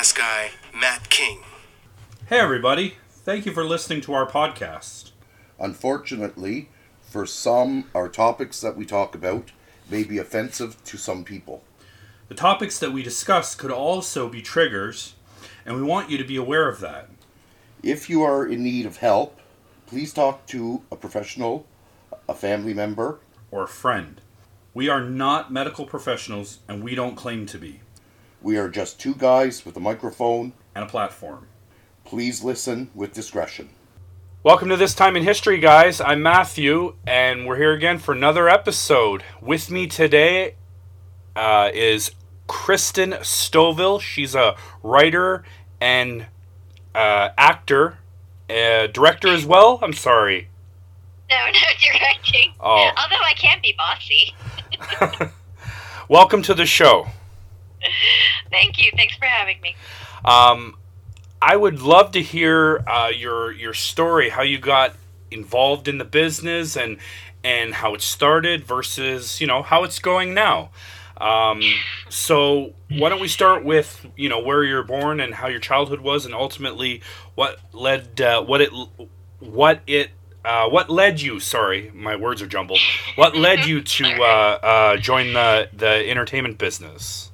history podcast guy, Matt King. Hey, everybody. Thank you for listening to our podcast. Unfortunately, for some, our topics that we talk about may be offensive to some people. The topics that we discuss could also be triggers, and we want you to be aware of that. If you are in need of help, please talk to a professional, a family member, or a friend. We are not medical professionals, and we don't claim to be, We are just two guys with a microphone. and a platform. Please listen with discretion. Welcome to This Time in History, guys. I'm Matthew, and we're here again for another episode. With me today uh, is Cristen Stovall. She's a writer and uh, actor, uh, director as well. I'm sorry. No, no directing. Oh. Although I can be bossy. Welcome to the show. Thank you. Thanks for having me. Um, I would love to hear uh, your your story, how you got involved in the business, and and how it started versus you know how it's going now. Um, so why don't we start with you know where you're born and how your childhood was, and ultimately what led uh, what it what it uh, what led you? Sorry, my words are jumbled. What led you to uh, uh, join the the entertainment business?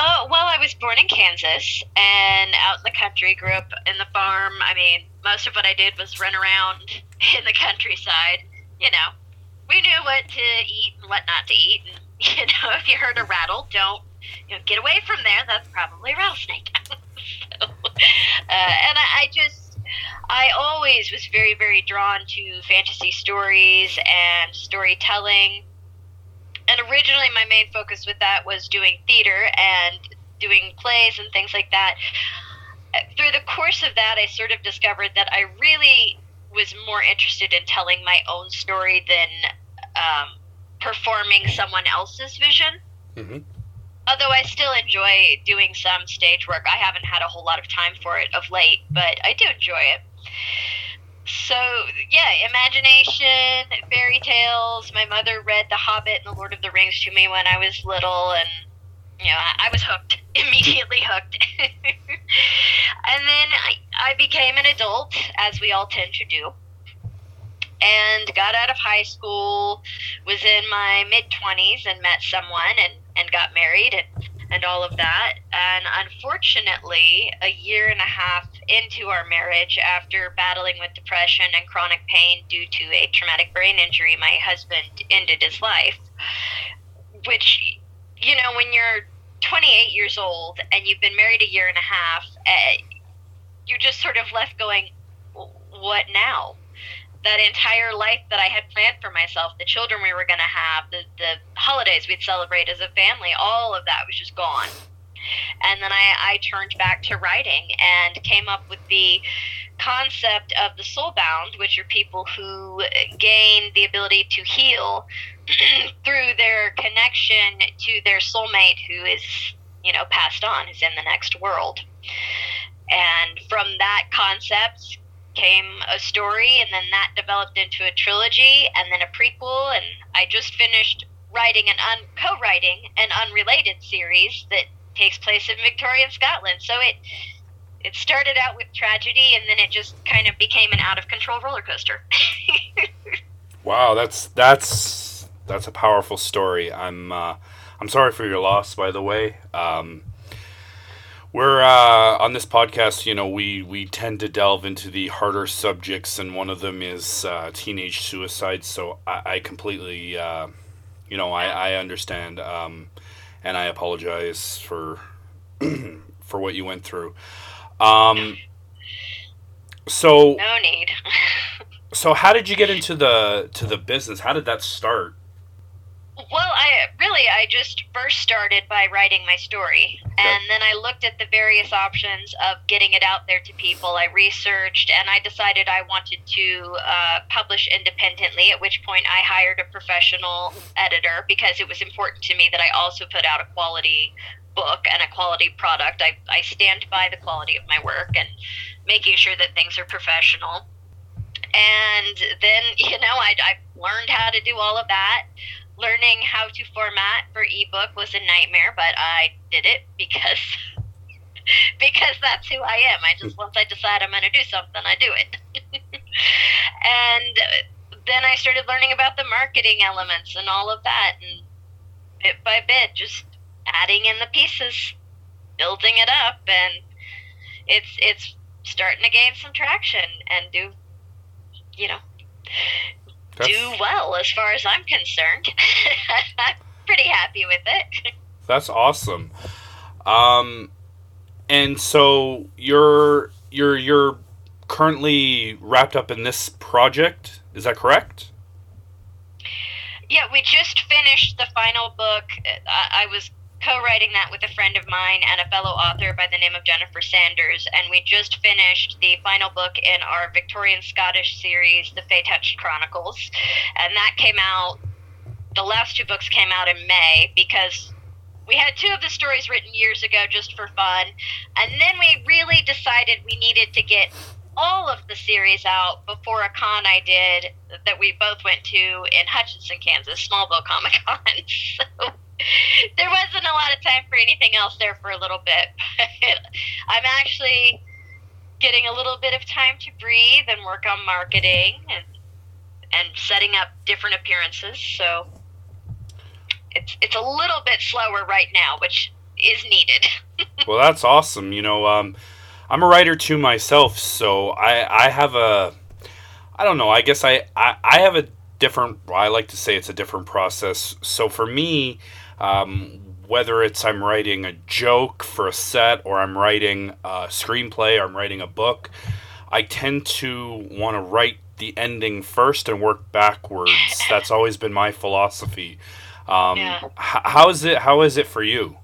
Oh, well, I was born in Kansas and out in the country, grew up in the farm. I mean, most of what I did was run around in the countryside. You know, we knew what to eat and what not to eat. And, you know, if you heard a rattle, don't, you know, get away from there. That's probably a rattlesnake. so, uh, and I, I just, I always was very, very drawn to fantasy stories and storytelling and originally my main focus with that was doing theater and doing plays and things like that. Through the course of that, I sort of discovered that I really was more interested in telling my own story than um, performing someone else's vision. Mhm. Although I still enjoy doing some stage work, I haven't had a whole lot of time for it of late, but I do enjoy it. So yeah, imagination, fairy tales. My mother read The Hobbit and The Lord of the Rings to me when I was little, and you know I, I was hooked, immediately hooked. and then I, I became an adult, as we all tend to do, and got out of high school. Was in my mid twenties and met someone and and got married and and all of that. And unfortunately, a year and a half into our marriage, after battling with depression and chronic pain due to a traumatic brain injury, my husband ended his life. Which, you know, when you're 28 years old and you've been married a year and a half, uh, you're just sort of left going, what now? that entire life that I had planned for myself, the children we were going to have, the, the holidays we'd celebrate as a family, all of that was just gone. And then I, I turned back to writing and came up with the concept of the soulbound, which are people who gain the ability to heal through their connection to their soulmate who is, you know, passed on, is in the next world. And from that concept came a story, and then that developed into a trilogy, and then a prequel. And I just finished writing an un- co-writing an unrelated series that takes place in Victorian Scotland. So it it started out with tragedy, and then it just kind of became an out of control roller coaster. Wow, that's that's that's a powerful story. I'm uh, I'm sorry for your loss, by the way. Um, we're uh, on this podcast. You know, we we tend to delve into the harder subjects, and one of them is uh, teenage suicide. So I, I completely, uh, you know, I I understand, um, and I apologize for for what you went through. Um, so no need. so how did you get into the to the business? How did that start? Well, I really I just first started by writing my story, and then I looked at the various options of getting it out there to people. I researched, and I decided I wanted to uh, publish independently. At which point, I hired a professional editor because it was important to me that I also put out a quality book and a quality product. I I stand by the quality of my work and making sure that things are professional. And then you know I I learned how to do all of that learning how to format for ebook was a nightmare, but I did it because because that's who I am. I just once I decide I'm going to do something, I do it. and then I started learning about the marketing elements and all of that, and bit by bit, just adding in the pieces, building it up, and it's it's starting to gain some traction and do, you know, That's- do well as far as I'm concerned. I'm pretty happy with it. That's awesome. Um, and so you're you're you're currently wrapped up in this project. Is that correct? Yeah, we just finished the final book. I, I was co-writing that with a friend of mine and a fellow author by the name of Jennifer Sanders, and we just finished the final book in our Victorian Scottish series, The Fey Touched Chronicles, and that came out. The last two books came out in May because we had two of the stories written years ago just for fun, and then we really decided we needed to get all of the series out before a con I did that we both went to in Hutchinson, Kansas, Smallville Comic Con. so there wasn't a lot of time for anything else there for a little bit. I'm actually getting a little bit of time to breathe and work on marketing and and setting up different appearances. So it's it's a little bit slower right now, which is needed. well, that's awesome. You know, um, I'm a writer too myself, so I I have a I don't know. I guess I I, I have a different. I like to say it's a different process. So for me, um, whether it's I'm writing a joke for a set or I'm writing a screenplay or I'm writing a book, I tend to want to write the ending first and work backwards. That's always been my philosophy. Um, Yeah. h- how is it? How is it for you?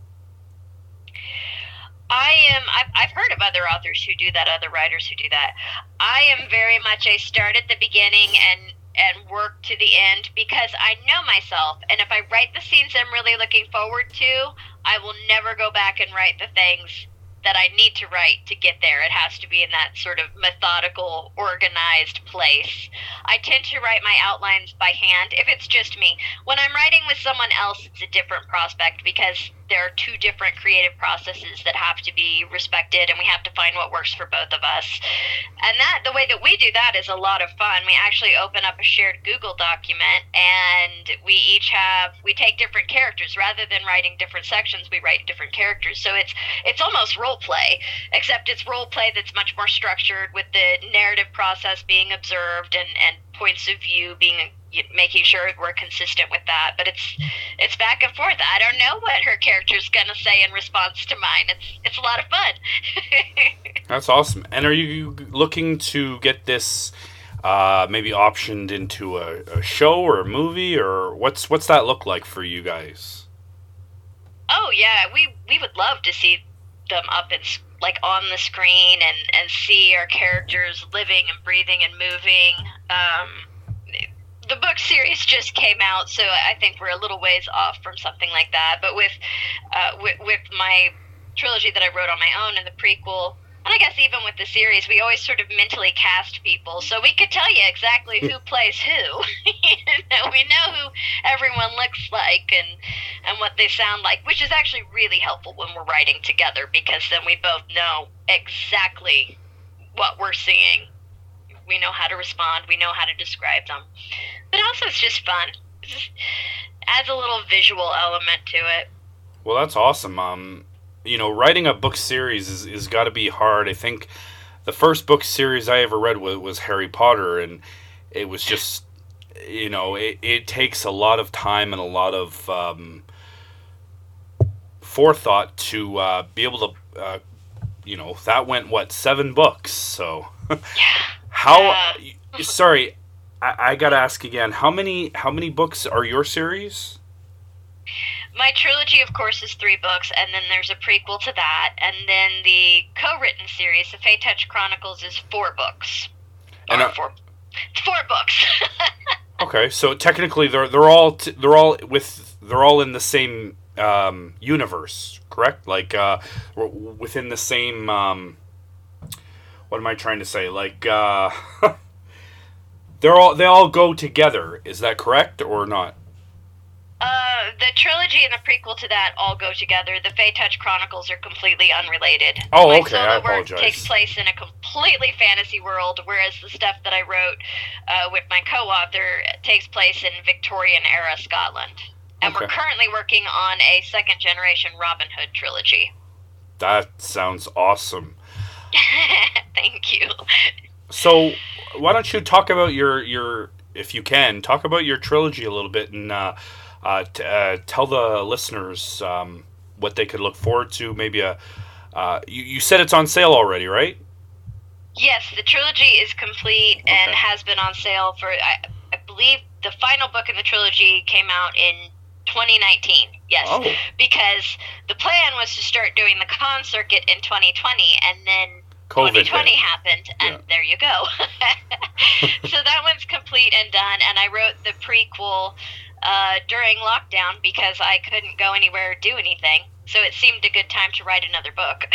I am. I've, I've heard of other authors who do that, other writers who do that. I am very much a start at the beginning and and work to the end because I know myself, and if I write the scenes I'm really looking forward to, I will never go back and write the things that I need to write to get there. It has to be in that sort of methodical, organized place. I tend to write my outlines by hand if it's just me. When I'm writing with someone else, it's a different prospect because there are two different creative processes that have to be respected and we have to find what works for both of us. And that the way that we do that is a lot of fun. We actually open up a shared Google document and we each have we take different characters rather than writing different sections, we write different characters. So it's it's almost role play, except it's role play that's much more structured with the narrative process being observed and and points of view being making sure we're consistent with that but it's it's back and forth i don't know what her character's going to say in response to mine it's it's a lot of fun That's awesome. And are you looking to get this uh, maybe optioned into a, a show or a movie, or what's what's that look like for you guys? oh yeah we we would love to see them up s- like on the screen and and see our characters living and breathing and moving um the book series just came out, so I think we're a little ways off from something like that. But with, uh, with with my trilogy that I wrote on my own and the prequel, I guess even with the series, we always sort of mentally cast people, so we could tell you exactly who plays who. you know, we know who everyone looks like and and what they sound like, which is actually really helpful when we're writing together because then we both know exactly what we're seeing we know how to respond we know how to describe them but also it's just fun it just adds a little visual element to it Well, that's awesome. Um, you know, writing a book series is, is got to be hard. I think the first book series I ever read was, was Harry Potter, and it was just, you know, it, it takes a lot of time and a lot of um, forethought to uh, be able to, uh, you know, that went what seven books. So how? Sorry, I, I gotta ask again. How many how many books are your series? My trilogy of course is three books and then there's a prequel to that and then the co-written series the fey touch chronicles is four books And, uh, four, four books Okay, so technically they're they're all t- they're all with they're all in the same um, universe, correct? Like uh, w- within the same. Um, what am I trying to say? Like uh, they're all they all go together. Is that correct or not? Uh, the trilogy and the prequel to that all go together. The Fey Touch Chronicles are completely unrelated. Oh, My okay, I apologize. takes place in a completely fantasy world, whereas the stuff that I wrote uh, with my co-author takes place in Victorian era Scotland. And we're currently working on a second generation Robin Hood trilogy. That sounds awesome. Thank you. So, why don't you talk about your your if you can talk about your trilogy a little bit and uh, uh, t- uh, tell the listeners um, what they could look forward to. Maybe a uh, you, you said it's on sale already, right? Yes, the trilogy is complete and has been on sale for, I, I believe, the final book in the trilogy came out in 2019. Yes, Oh. because the plan was to start doing the con circuit in 2020, and then COVID 2020 hit. happened, and Yeah. there you go. so that one's complete and done, and I wrote the prequel uh, during lockdown because I couldn't go anywhere or do anything. So it seemed a good time to write another book.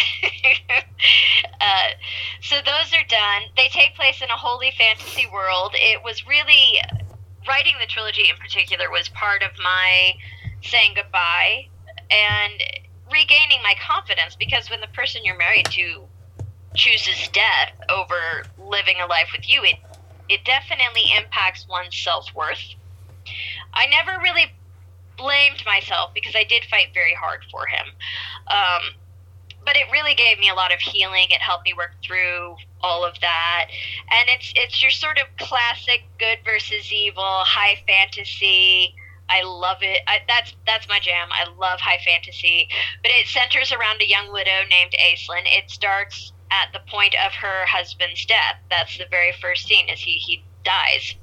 uh, so those are done. They take place in a wholly fantasy world. It was really writing the trilogy in particular was part of my saying goodbye and regaining my confidence because when the person you're married to chooses death over living a life with you, it it definitely impacts one's self worth. I never really blamed myself because I did fight very hard for him. Um, but it really gave me a lot of healing. It helped me work through all of that, and it's it's your sort of classic good versus evil, high fantasy. I love it. I, that's that's my jam. I love high fantasy, but it centers around a young widow named Aislinn. It starts at the point of her husband's death. That's the very first scene. Is he he dies,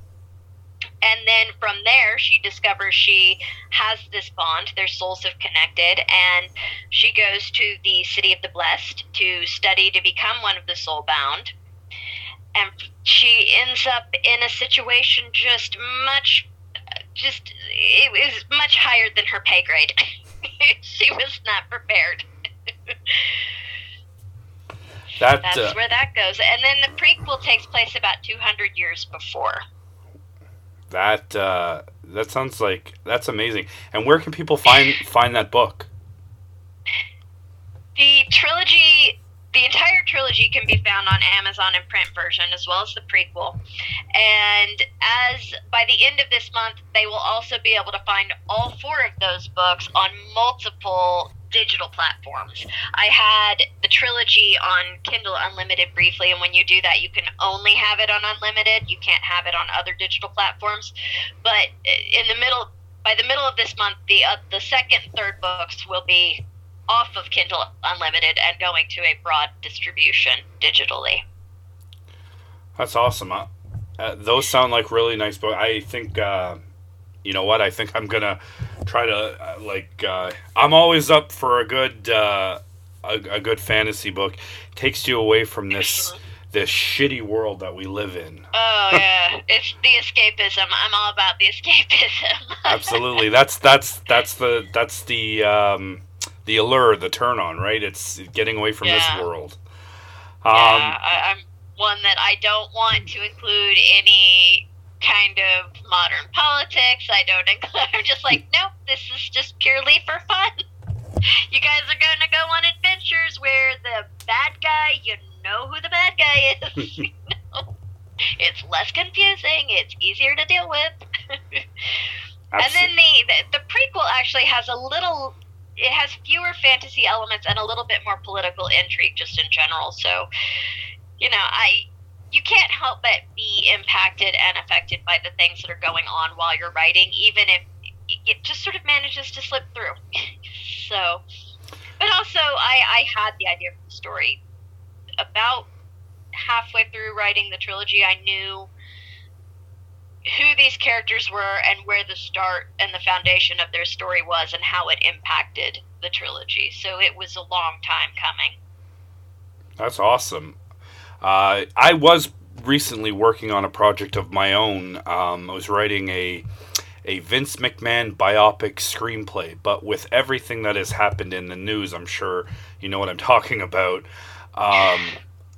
and then from there she discovers she has this bond. Their souls have connected, and she goes to the city of the blessed to study to become one of the soul bound. And she ends up in a situation just much, just it was much higher than her pay grade. she was not prepared. That That's uh, where that goes. And then the prequel takes place about 200 years before. That uh, that sounds like that's amazing. And where can people find find that book? The trilogy, the entire trilogy can be found on Amazon in print version as well as the prequel. And as by the end of this month, they will also be able to find all four of those books on multiple digital platforms. I had the trilogy on Kindle Unlimited briefly, and when you do that, you can only have it on Unlimited. You can't have it on other digital platforms. But in the middle, by the middle of this month, the uh, the second, third books will be off of Kindle Unlimited and going to a broad distribution digitally. That's awesome. Uh, uh, those sound like really nice books. I think, uh, you know what? I think I'm gonna try to uh, like. Uh, I'm always up for a good uh, a, a good fantasy book. Takes you away from this this shitty world that we live in. Oh yeah, it's the escapism. I'm all about the escapism. Absolutely. That's that's that's the that's the um, the allure, the turn on, right? It's getting away from Yeah. this world. Um, yeah, I, I'm one that I don't want to include any kind of modern politics. I don't include. I'm just like, nope. This is just purely for fun. You guys are gonna go on adventures where the bad guy, you know who the bad guy is. you know? It's less confusing. It's easier to deal with. And then the, the the prequel actually has a little it has fewer fantasy elements and a little bit more political intrigue just in general. So, you know, I you can't help but be impacted and affected by the things that are going on while you're writing, even if it just sort of manages to slip through. so, but also I I had the idea for the story about halfway through writing the trilogy. I knew who these characters were and where the start and the foundation of their story was and how it impacted the trilogy. So it was a long time coming. That's awesome. Uh, I was recently working on a project of my own. Um, I was writing a a Vince McMahon biopic screenplay, but with everything that has happened in the news, I'm sure you know what I'm talking about. Um,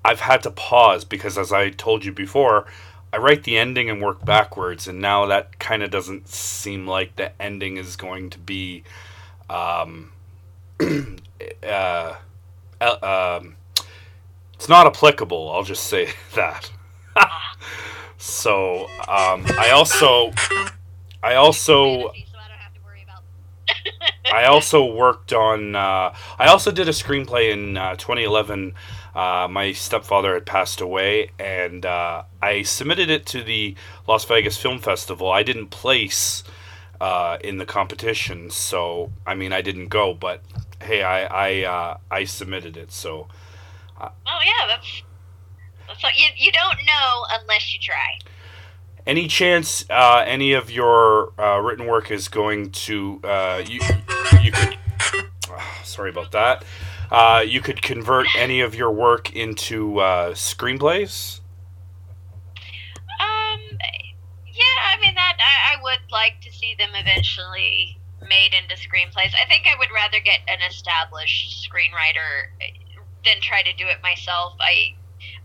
I've had to pause because, as I told you before, I write the ending and work backwards, and now that kind of doesn't seem like the ending is going to be, um, uh, uh, it's not applicable. I'll just say that. so um, I also, I also. I also worked on. Uh, I also did a screenplay in uh, 2011. Uh, my stepfather had passed away, and uh, I submitted it to the Las Vegas Film Festival. I didn't place uh, in the competition, so I mean, I didn't go. But hey, I I uh, I submitted it. So Oh yeah, that's that's what, you you don't know unless you try. any chance uh, any of your uh, written work is going to uh, you you could sorry about that uh, you could convert any of your work into uh, screenplays Um, yeah, I mean that I, I would like to see them eventually made into screenplays. I think I would rather get an established screenwriter than try to do it myself. I,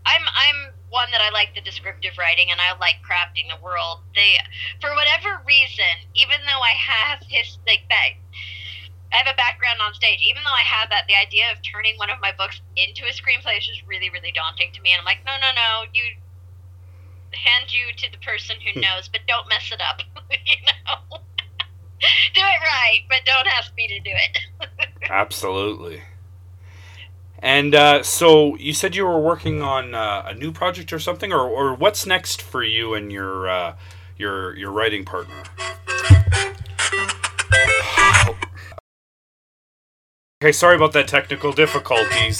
I'm I'm one that I like the descriptive writing and I like crafting the world. They, for whatever reason, even though I have his like that. I have a background on stage. Even though I have that, the idea of turning one of my books into a screenplay is just really, really daunting to me. And I'm like, no, no, no, you hand you to the person who hmm. knows, but don't mess it up. you know, do it right, but don't ask me to do it. absolutely and uh, so you said you were working on uh, a new project or something or, or what's next for you and your uh, your your writing partner Okay, sorry about that technical difficulties,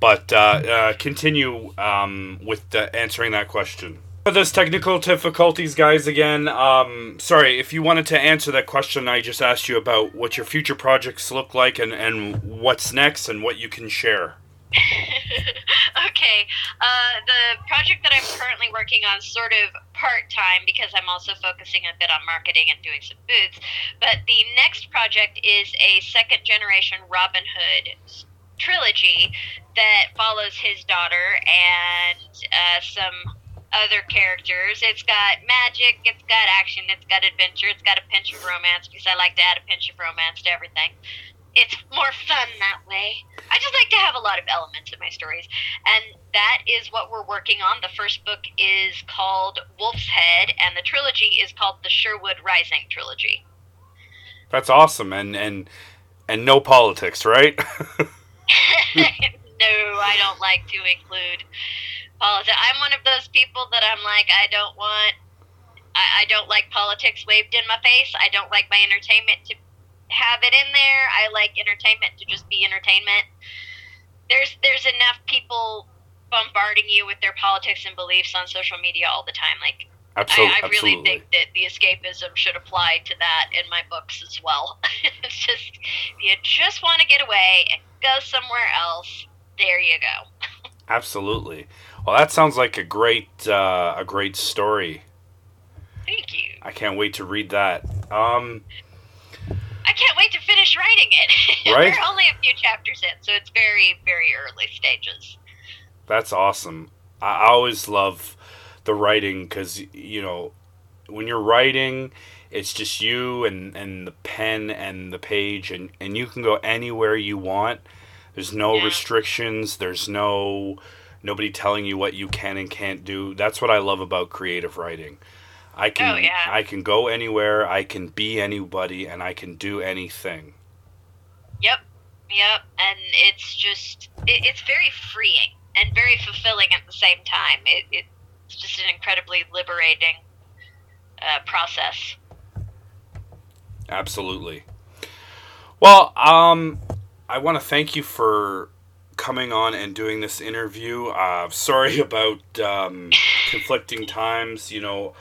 but uh, uh, continue um, with the, answering that question. For those technical difficulties, guys, again, um, sorry, if you wanted to answer that question, I just asked you about what your future projects look like and, and what's next and what you can share. okay, uh, the project that I'm currently working on, sort of part time, because I'm also focusing a bit on marketing and doing some booths. But the next project is a second generation Robin Hood trilogy that follows his daughter and uh, some other characters. It's got magic, it's got action, it's got adventure, it's got a pinch of romance because I like to add a pinch of romance to everything. It's more fun that way. I just like to have a lot of elements in my stories. And that is what we're working on. The first book is called Wolf's Head, and the trilogy is called the Sherwood Rising trilogy. That's awesome, and and and no politics, right? no, I don't like to include politics. I'm one of those people that I'm like, I don't want, I, I don't like politics waved in my face. I don't like my entertainment to have it in there. I like entertainment to just be entertainment. There's there's enough people bombarding you with their politics and beliefs on social media all the time. Like Absolutely, I, I really absolutely. think that the escapism should apply to that in my books as well. it's just if you just want to get away and go somewhere else, there you go. Absolutely. Well, that sounds like a great uh, a great story. Thank you. I can't wait to read that. Um, I can't wait to finish writing it. Right? We're only a few chapters in, so it's very, very early stages. That's awesome. I I always love the writing because you know when you're writing, it's just you and and the pen and the page, and and you can go anywhere you want. There's no Yeah. restrictions. There's no nobody telling you what you can and can't do. That's what I love about creative writing. I can Oh, yeah. I can go anywhere. I can be anybody, and I can do anything. Yep, yep, and it's just it, it's very freeing and very fulfilling at the same time. It, it's just an incredibly liberating uh, process. Absolutely. Well, um, I want to thank you for coming on and doing this interview. Uh, sorry about um, conflicting times. You know,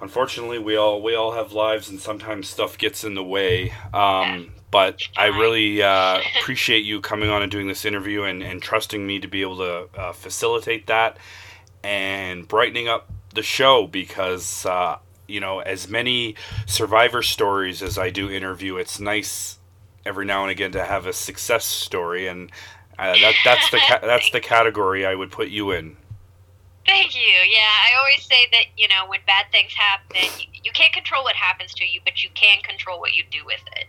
unfortunately, we all we all have lives, and sometimes stuff gets in the way. Um, but I really uh, appreciate you coming on and doing this interview and, and trusting me to be able to uh, facilitate that and brightening up the show because uh, you know as many survivor stories as I do interview, it's nice every now and again to have a success story, and uh, that that's the ca- that's the category I would put you in. Thank you. Yeah, I always say that, you know, when bad things happen, you, you can't control what happens to you, but you can control what you do with it.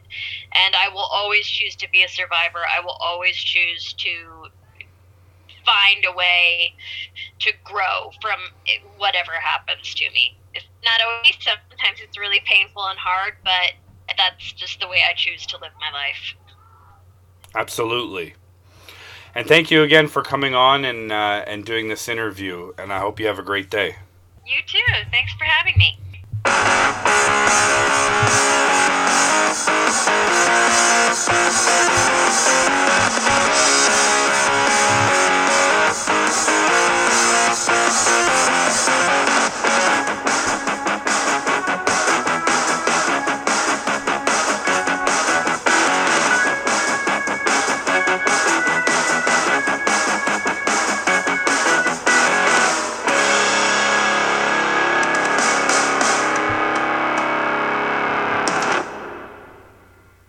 And I will always choose to be a survivor. I will always choose to find a way to grow from whatever happens to me. It's not always, sometimes it's really painful and hard, but that's just the way I choose to live my life. Absolutely. And thank you again for coming on and uh, and doing this interview. And I hope you have a great day. You too. Thanks for having me. Thank you.